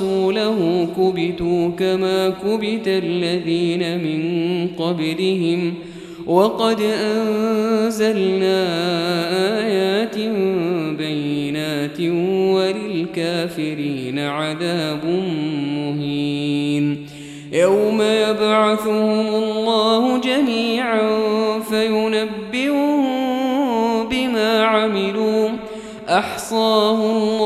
ورسوله كبتوا كما كبت الذين من قبلهم وقد أنزلنا آيات بينات وللكافرين عذاب مهين. يوم يبعثهم الله جميعا فينبئهم بما عملوا. أحصاه الله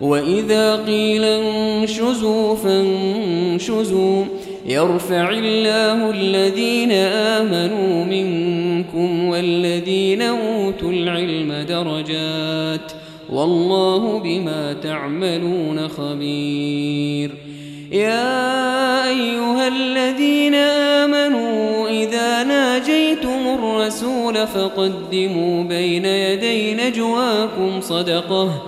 وإذا قيل انشزوا فانشزوا. يرفع الله الذين آمنوا منكم والذين أوتوا العلم درجات. والله بما تعملون خبير. يا أيها الذين آمنوا إذا ناجيتم الرسول فقدموا بين يدي نجواكم صدقة.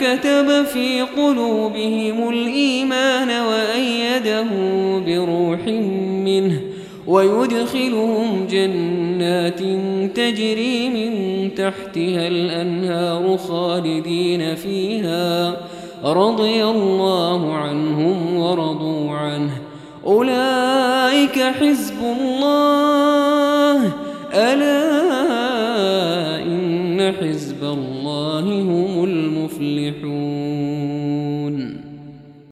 كتب في قلوبهم الإيمان وأيده بروح منه ويدخلهم جنات تجري من تحتها الأنهار خالدين فيها رضي الله عنهم ورضوا عنه. أولئك حزب الله. ألا إن حزب الله